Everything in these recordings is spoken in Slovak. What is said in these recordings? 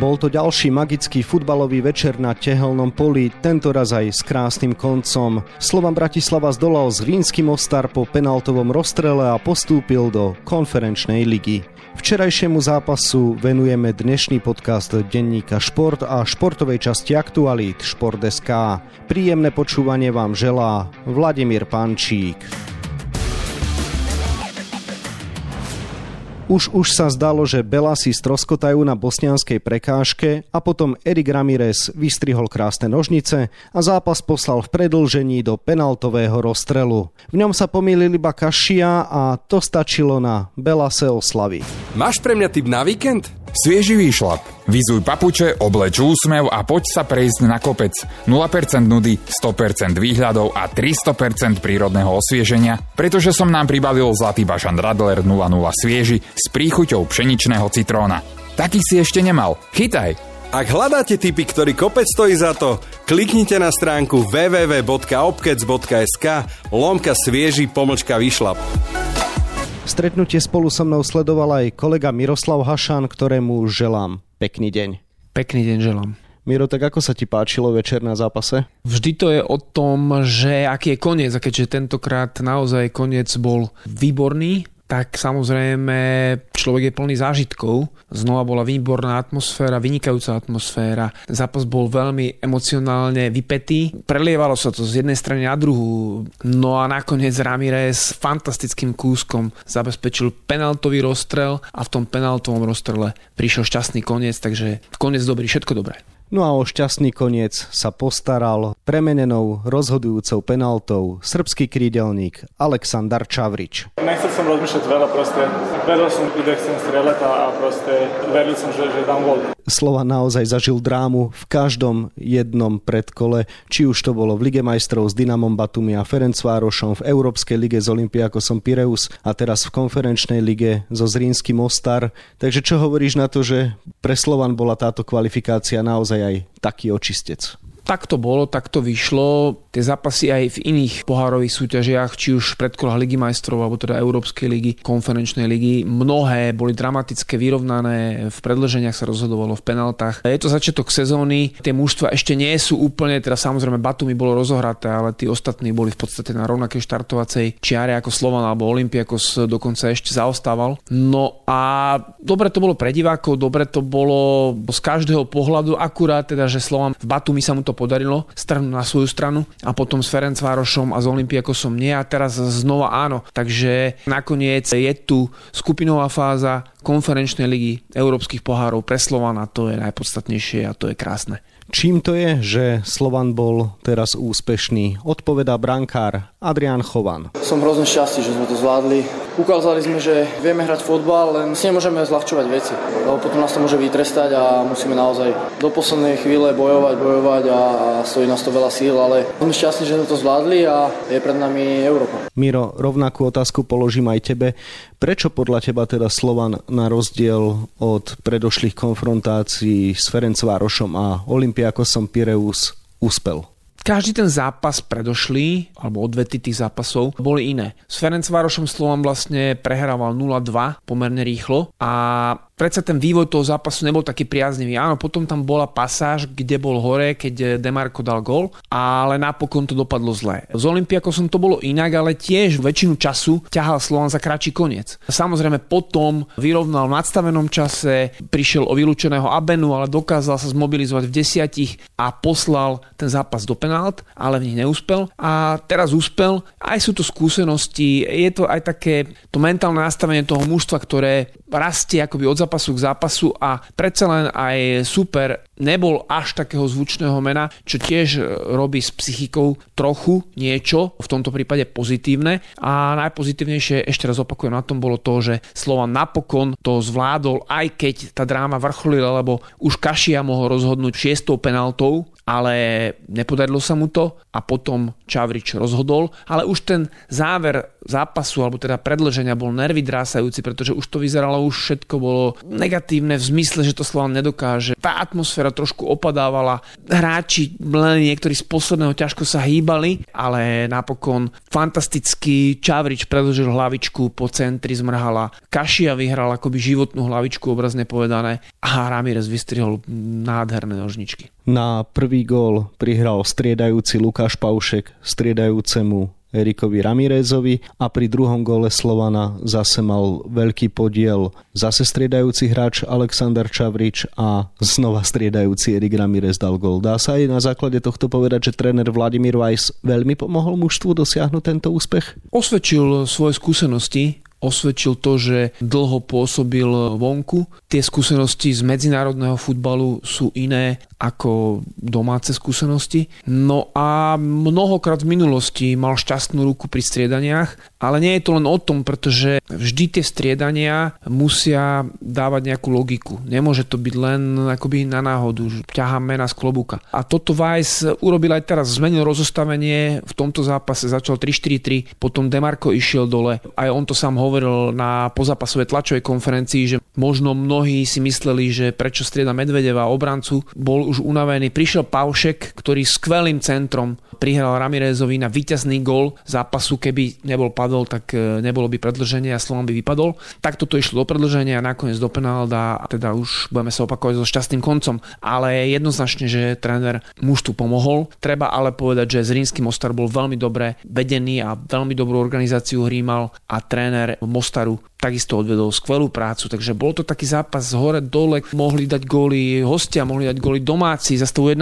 Bol to ďalší magický futbalový večer na tehelnom poli, tentoraz aj s krásnym koncom. Slovan Bratislava zdolal z Rínsky Mostar po penaltovom rozstrele a postúpil do konferenčnej ligy. Včerajšiemu zápasu venujeme dnešný podcast denníka Šport a športovej časti aktualít Šport.sk. Príjemné počúvanie vám želá Vladimír Pančík. Už už sa zdalo, že Belasi stroskotajú na bosnianskej prekážke a potom Erik Ramirez vystrihol krásne nožnice a zápas poslal v predlžení do penaltového rozstrelu. V ňom sa pomýlili iba Kašia a to stačilo na Belase oslavy. Máš pre mňa tip na víkend? Svieži výšlap. Vyzuj papuče, obleč úsmev a poď sa prejsť na kopec. 0% nudy, 100% výhľadov a 300% prírodného osvieženia, pretože som nám pribalil Zlatý bašan Radler 00 svieži s príchuťou pšeničného citróna. Taký si ešte nemal. Chytaj! Ak hľadáte typy, ktorý kopec stojí za to, kliknite na stránku www.obkec.sk lomka svieži pomlčka vyšlap. Stretnutie spolu so mnou sledoval aj kolega Miroslav Hašan, ktorému želám pekný deň. Pekný deň želám. Miro, tak ako sa ti páčilo večer na zápase? Vždy to je o tom, že aký je koniec a keďže tentokrát naozaj koniec bol výborný, tak samozrejme človek je plný zážitkov. Znova bola výborná atmosféra, vynikajúca atmosféra. Zápas bol veľmi emocionálne vypetý. Prelievalo sa to z jednej strany na druhú. No a nakoniec Ramirez fantastickým kúskom zabezpečil penaltový rozstrel a v tom penaltovom rozstrele prišiel šťastný koniec, takže koniec dobrý, všetko dobré. No a o šťastný koniec sa postaral premenenou rozhodujúcou penaltou srbský krídelník Aleksandar Čavrič. Nechcel som rozmýšľať veľa, proste vedel som, kde chcem strieľať a proste veril som, že, že dám gol. Slova naozaj zažil drámu v každom jednom predkole, či už to bolo v Lige majstrov s Dynamom Batumi a Ferencvárošom, v Európskej lige s Olympiakosom Pireus a teraz v konferenčnej lige so Zrínskym Mostar. Takže čo hovoríš na to, že pre Slovan bola táto kvalifikácia naozaj aj taký očistec tak to bolo, tak to vyšlo. Tie zápasy aj v iných pohárových súťažiach, či už predkolách Ligy majstrov, alebo teda Európskej ligy, konferenčnej ligy, mnohé boli dramatické, vyrovnané, v predlženiach sa rozhodovalo v penaltách. Je to začiatok sezóny, tie mužstva ešte nie sú úplne, teda samozrejme Batumi bolo rozohraté, ale tí ostatní boli v podstate na rovnakej štartovacej čiare ako Slovan alebo Olympiakos dokonca ešte zaostával. No a dobre to bolo pre divákov, dobre to bolo z každého pohľadu, akurát teda, že Slovan v Batumi sa mu to podarilo strhnúť na svoju stranu a potom s Ferencvárošom a s Olympiakosom nie a teraz znova áno. Takže nakoniec je tu skupinová fáza konferenčnej ligy európskych pohárov pre Slovan a to je najpodstatnejšie a to je krásne. Čím to je, že Slovan bol teraz úspešný? Odpovedá brankár Adrián Chovan. Som hrozne šťastný, že sme to zvládli. Ukázali sme, že vieme hrať fotbal, len si nemôžeme zľahčovať veci, lebo potom nás to môže vytrestať a musíme naozaj do poslednej chvíle bojovať, bojovať a, a stojí nás to veľa síl, ale sme šťastní, že sme to zvládli a je pred nami Európa. Miro, rovnakú otázku položím aj tebe. Prečo podľa teba teda Slovan na rozdiel od predošlých konfrontácií s Ferencvárošom a Olympiakosom Pireus úspel? každý ten zápas predošlý, alebo odvety tých zápasov, boli iné. S Ferencvárošom Slovan vlastne prehrával 0-2 pomerne rýchlo a predsa ten vývoj toho zápasu nebol taký priaznivý. Áno, potom tam bola pasáž, kde bol hore, keď Demarko dal gol, ale napokon to dopadlo zle. Z Olympiakosom to bolo inak, ale tiež väčšinu času ťahal Slovan za kratší koniec. Samozrejme potom vyrovnal v nadstavenom čase, prišiel o vylúčeného Abenu, ale dokázal sa zmobilizovať v desiatich a poslal ten zápas do penált, ale v nich neúspel. A teraz úspel. Aj sú to skúsenosti, je to aj také to mentálne nastavenie toho mužstva, ktoré rastie akoby od zápasu k zápasu a predsa len aj super nebol až takého zvučného mena, čo tiež e, robí s psychikou trochu niečo, v tomto prípade pozitívne. A najpozitívnejšie, ešte raz opakujem, na tom bolo to, že Slova napokon to zvládol, aj keď tá dráma vrcholila, lebo už Kašia mohol rozhodnúť šiestou penaltou, ale nepodarilo sa mu to a potom Čavrič rozhodol, ale už ten záver zápasu, alebo teda predlženia bol nervy drásajúci, pretože už to vyzeralo, už všetko bolo negatívne v zmysle, že to Slovan nedokáže. Tá atmosféra trošku opadávala, hráči len niektorí z posledného ťažko sa hýbali, ale napokon fantastický Čavrič predlžil hlavičku, po centri zmrhala, Kašia vyhral akoby životnú hlavičku, obrazne povedané, a Ramirez vystrihol nádherné nožničky. Na prvý gól prihral striedajúci Lukáš Paušek striedajúcemu Erikovi Ramirezovi a pri druhom gole Slovana zase mal veľký podiel zase striedajúci hráč Alexander Čavrič a znova striedajúci Erik Ramirez dal gol. Dá sa aj na základe tohto povedať, že tréner Vladimír Weiss veľmi pomohol mužstvu dosiahnuť tento úspech? Osvedčil svoje skúsenosti osvedčil to, že dlho pôsobil vonku. Tie skúsenosti z medzinárodného futbalu sú iné ako domáce skúsenosti. No a mnohokrát v minulosti mal šťastnú ruku pri striedaniach, ale nie je to len o tom, pretože vždy tie striedania musia dávať nejakú logiku. Nemôže to byť len akoby na náhodu, že mena z klobúka. A toto Weiss urobil aj teraz, zmenil rozostavenie, v tomto zápase začal 3-4-3, potom Demarko išiel dole, aj on to sám hovoril na pozapasovej tlačovej konferencii, že možno mnohí si mysleli, že prečo strieda Medvedeva obrancu, bol už unavený. Prišiel Paušek, ktorý skvelým centrom prihral Ramirezovi na víťazný gol zápasu. Keby nebol padol, tak e, nebolo by predlženie a Slovan by vypadol. Takto to išlo do predlženia a nakoniec do penálda a teda už budeme sa opakovať so šťastným koncom. Ale jednoznačne, že tréner mužstvu pomohol. Treba ale povedať, že Zrínsky Mostar bol veľmi dobre vedený a veľmi dobrú organizáciu hrímal a tréner Mostaru takisto odvedol skvelú prácu, takže bol to taký zápas z hore dole, mohli dať góly hostia, mohli dať góly domáci, za 1-0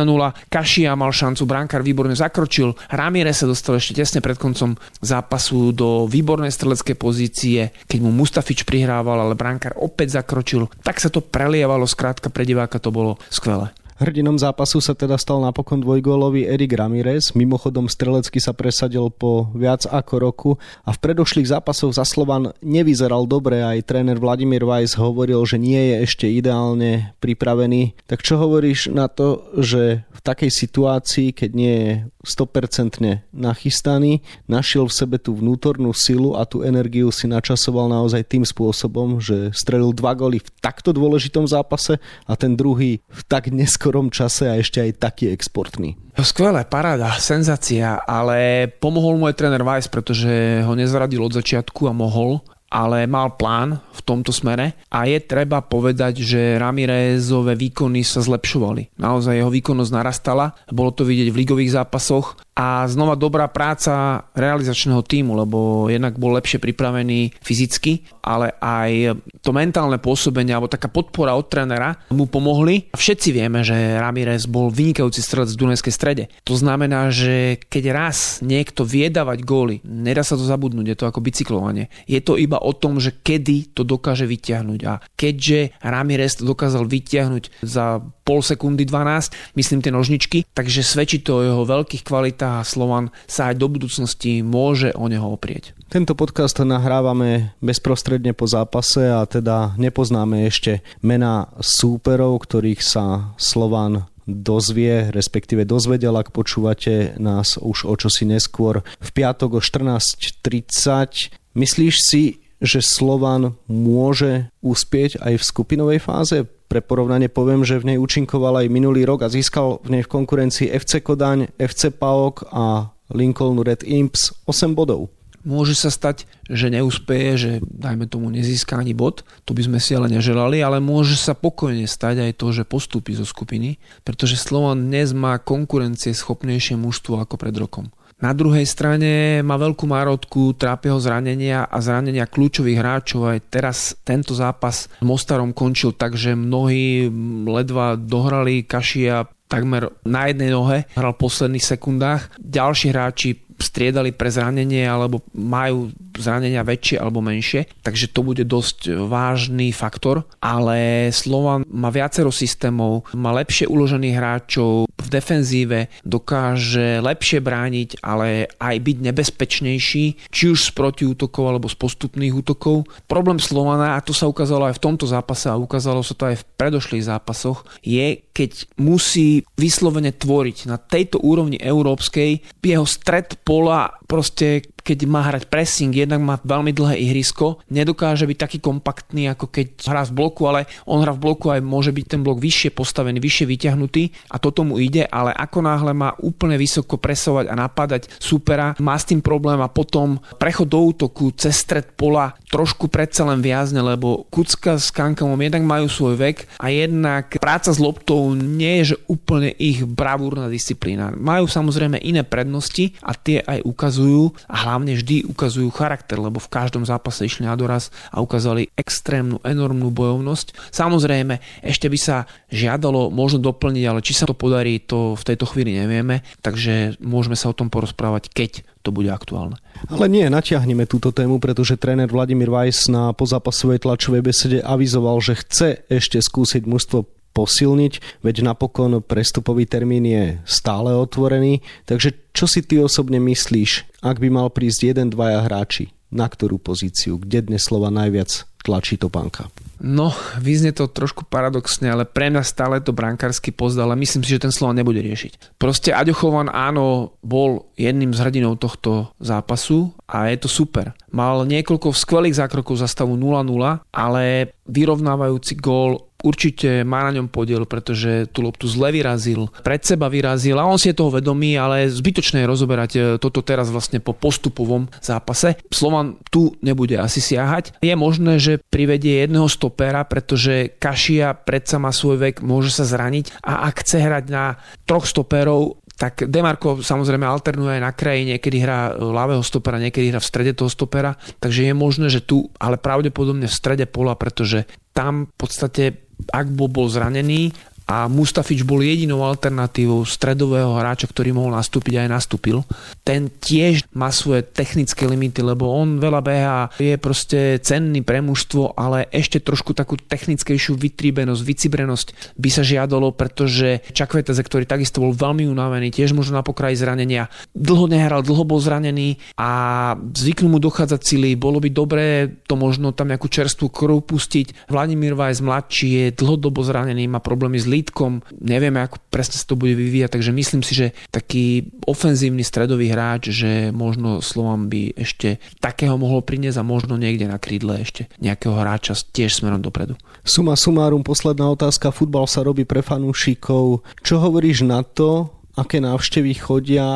Kašia mal šancu, brankár výborne zakročil, Ramirez sa dostal ešte tesne pred koncom zápasu do výbornej streleckej pozície, keď mu Mustafič prihrával, ale brankár opäť zakročil, tak sa to prelievalo, skrátka pre diváka to bolo skvelé. Hrdinom zápasu sa teda stal napokon dvojgólový Erik Ramirez. Mimochodom strelecky sa presadil po viac ako roku a v predošlých zápasoch za Slovan nevyzeral dobre. Aj tréner Vladimír Weiss hovoril, že nie je ešte ideálne pripravený. Tak čo hovoríš na to, že v takej situácii, keď nie je 100% nachystaný, našiel v sebe tú vnútornú silu a tú energiu si načasoval naozaj tým spôsobom, že strelil dva góly v takto dôležitom zápase a ten druhý v tak neskôr neskorom čase a ešte aj taký exportný. Skvelé, paráda, senzácia, ale pomohol môj tréner Weiss, pretože ho nezradil od začiatku a mohol ale mal plán v tomto smere a je treba povedať, že Ramirezové výkony sa zlepšovali. Naozaj jeho výkonnosť narastala, bolo to vidieť v ligových zápasoch a znova dobrá práca realizačného týmu, lebo jednak bol lepšie pripravený fyzicky, ale aj to mentálne pôsobenie alebo taká podpora od trénera mu pomohli. Všetci vieme, že Ramirez bol vynikajúci strelec v Dunajskej strede. To znamená, že keď raz niekto vie góly, nedá sa to zabudnúť, je to ako bicyklovanie. Je to iba o tom, že kedy to dokáže vyťahnuť. A keďže Ramirez to dokázal vyťahnuť za pol sekundy 12, myslím tie nožničky, takže svedčí to o jeho veľkých kvalitách a Slovan sa aj do budúcnosti môže o neho oprieť. Tento podcast nahrávame bezprostredne po zápase a teda nepoznáme ešte mená súperov, ktorých sa Slovan dozvie, respektíve dozvedel, ak počúvate nás už o čosi neskôr v piatok o 14.30. Myslíš si, že Slovan môže uspieť aj v skupinovej fáze? Pre porovnanie poviem, že v nej účinkoval aj minulý rok a získal v nej v konkurencii FC Kodaň, FC PAOK a Lincoln Red Imps 8 bodov. Môže sa stať, že neúspeje, že dajme tomu nezíska ani bod, to by sme si ale neželali, ale môže sa pokojne stať aj to, že postúpi zo skupiny, pretože Slovan dnes má konkurencie schopnejšie mužstvo ako pred rokom. Na druhej strane má veľkú márodku, trápia ho zranenia a zranenia kľúčových hráčov. Aj teraz tento zápas s Mostarom končil tak, že mnohí ledva dohrali Kašia takmer na jednej nohe, hral v posledných sekundách. Ďalší hráči striedali pre zranenie alebo majú zranenia väčšie alebo menšie, takže to bude dosť vážny faktor, ale Slovan má viacero systémov, má lepšie uložených hráčov v defenzíve, dokáže lepšie brániť, ale aj byť nebezpečnejší, či už z protiútokov alebo z postupných útokov. Problém Slovana, a to sa ukázalo aj v tomto zápase a ukázalo sa to aj v predošlých zápasoch, je, keď musí vyslovene tvoriť na tejto úrovni európskej, jeho stred pola proste keď má hrať pressing, jednak má veľmi dlhé ihrisko, nedokáže byť taký kompaktný, ako keď hrá v bloku, ale on hrá v bloku aj môže byť ten blok vyššie postavený, vyššie vyťahnutý a toto mu ide, ale ako náhle má úplne vysoko presovať a napadať supera, má s tým problém a potom prechod do útoku cez stred pola trošku predsa len viazne, lebo Kucka s Kankamom jednak majú svoj vek a jednak práca s loptou nie je že úplne ich bravúrna disciplína. Majú samozrejme iné prednosti a tie aj ukazujú a hlavne vždy ukazujú charakter, lebo v každom zápase išli na doraz a ukázali extrémnu, enormnú bojovnosť. Samozrejme, ešte by sa žiadalo možno doplniť, ale či sa to podarí, to v tejto chvíli nevieme, takže môžeme sa o tom porozprávať, keď to bude aktuálne. Ale nie, natiahneme túto tému, pretože tréner Vladimír Weiss na pozápasovej tlačovej besede avizoval, že chce ešte skúsiť mužstvo posilniť, veď napokon prestupový termín je stále otvorený. Takže čo si ty osobne myslíš, ak by mal prísť jeden, dvaja hráči? Na ktorú pozíciu? Kde dnes slova najviac tlačí topánka? No, vyznie to trošku paradoxne, ale pre mňa stále to brankársky post, ale myslím si, že ten Slovan nebude riešiť. Proste Aďo áno, bol jedným z hrdinov tohto zápasu a je to super. Mal niekoľko skvelých zákrokov za stavu 0-0, ale vyrovnávajúci gól určite má na ňom podiel, pretože tú loptu zle vyrazil, pred seba vyrazil a on si je toho vedomý, ale zbytočné je rozoberať e, toto teraz vlastne po postupovom zápase. Slovan tu nebude asi siahať. Je možné, že privedie jedného stopera, pretože Kašia predsa má svoj vek, môže sa zraniť a ak chce hrať na troch stoperov, tak Demarko samozrejme alternuje aj na kraji, niekedy hrá e, ľavého stopera, niekedy hrá v strede toho stopera, takže je možné, že tu, ale pravdepodobne v strede pola, pretože tam v podstate ak bol, bol zranený a Mustafič bol jedinou alternatívou stredového hráča, ktorý mohol nastúpiť aj nastúpil. Ten tiež má svoje technické limity, lebo on veľa beha, je proste cenný pre mužstvo, ale ešte trošku takú technickejšiu vytríbenosť, vycibrenosť by sa žiadalo, pretože Čakveteze, ktorý takisto bol veľmi unavený, tiež možno na pokraji zranenia, dlho nehral, dlho bol zranený a zvyknú mu dochádzať sily, bolo by dobré to možno tam nejakú čerstvú krv pustiť. Vladimír Vajs mladší je dlhodobo zranený, má problémy s Lítkom, nevieme, ako presne sa to bude vyvíjať, takže myslím si, že taký ofenzívny stredový hráč, že možno Slovan by ešte takého mohol priniesť a možno niekde na krídle ešte nejakého hráča tiež smerom dopredu. Suma sumárum, posledná otázka. Futbal sa robí pre fanúšikov. Čo hovoríš na to, aké návštevy chodia.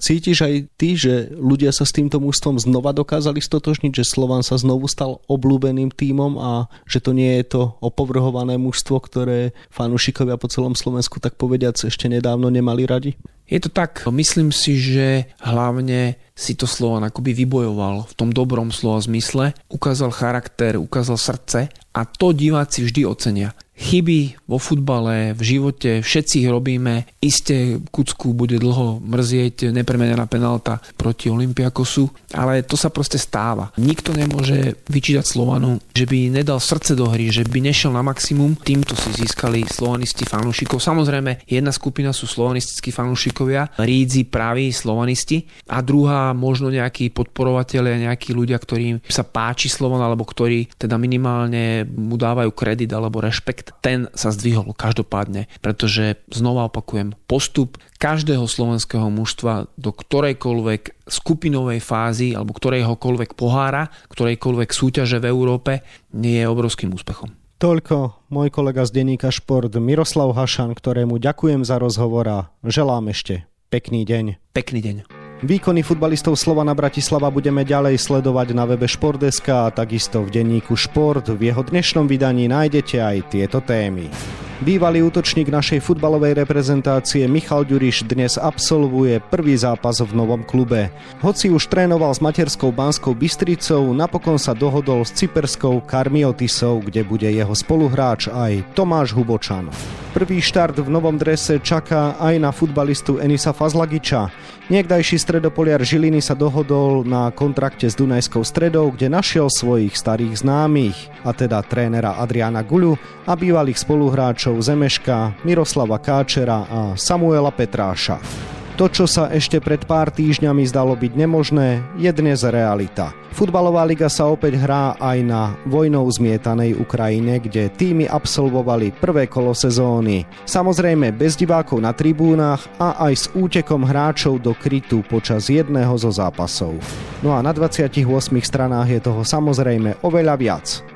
Cítiš aj ty, že ľudia sa s týmto mústvom znova dokázali stotožniť, že Slovan sa znovu stal obľúbeným tímom a že to nie je to opovrhované mužstvo, ktoré fanúšikovia po celom Slovensku tak povediac ešte nedávno nemali radi? Je to tak, myslím si, že hlavne si to Slovan akoby vybojoval v tom dobrom slova zmysle, ukázal charakter, ukázal srdce a to diváci vždy ocenia. Chyby vo futbale, v živote, všetci ich robíme. Isté Kucku bude dlho mrzieť nepremenená penalta proti Olympiakosu, ale to sa proste stáva. Nikto nemôže vyčítať Slovanu, že by nedal srdce do hry, že by nešiel na maximum. Týmto si získali slovanisti fanúšikov. Samozrejme, jedna skupina sú slovanistickí fanúšikovia, rídzi, praví slovanisti a druhá možno nejakí podporovatelia, nejakí ľudia, ktorým sa páči Slovan alebo ktorí teda minimálne mu dávajú kredit alebo rešpekt ten sa zdvihol každopádne, pretože znova opakujem, postup každého slovenského mužstva do ktorejkoľvek skupinovej fázy alebo ktorejhokoľvek pohára, ktorejkoľvek súťaže v Európe nie je obrovským úspechom. Toľko môj kolega z denníka Šport Miroslav Hašan, ktorému ďakujem za rozhovor a želám ešte pekný deň. Pekný deň. Výkony futbalistov Slovana Bratislava budeme ďalej sledovať na webe Športdeska a takisto v denníku Šport. V jeho dnešnom vydaní nájdete aj tieto témy. Bývalý útočník našej futbalovej reprezentácie Michal Ďuriš dnes absolvuje prvý zápas v novom klube. Hoci už trénoval s materskou Banskou Bystricou, napokon sa dohodol s cyperskou Karmiotisou, kde bude jeho spoluhráč aj Tomáš Hubočan. Prvý štart v novom drese čaká aj na futbalistu Enisa Fazlagiča. Niekdajší stredopoliar Žiliny sa dohodol na kontrakte s Dunajskou stredou, kde našiel svojich starých známych, a teda trénera Adriana Guľu a bývalých spoluhráčov Zemeška, Miroslava Káčera a Samuela Petráša. To, čo sa ešte pred pár týždňami zdalo byť nemožné, je dnes realita. Futbalová liga sa opäť hrá aj na vojnou zmietanej Ukrajine, kde týmy absolvovali prvé kolo sezóny. Samozrejme bez divákov na tribúnach a aj s útekom hráčov do krytu počas jedného zo zápasov. No a na 28 stranách je toho samozrejme oveľa viac.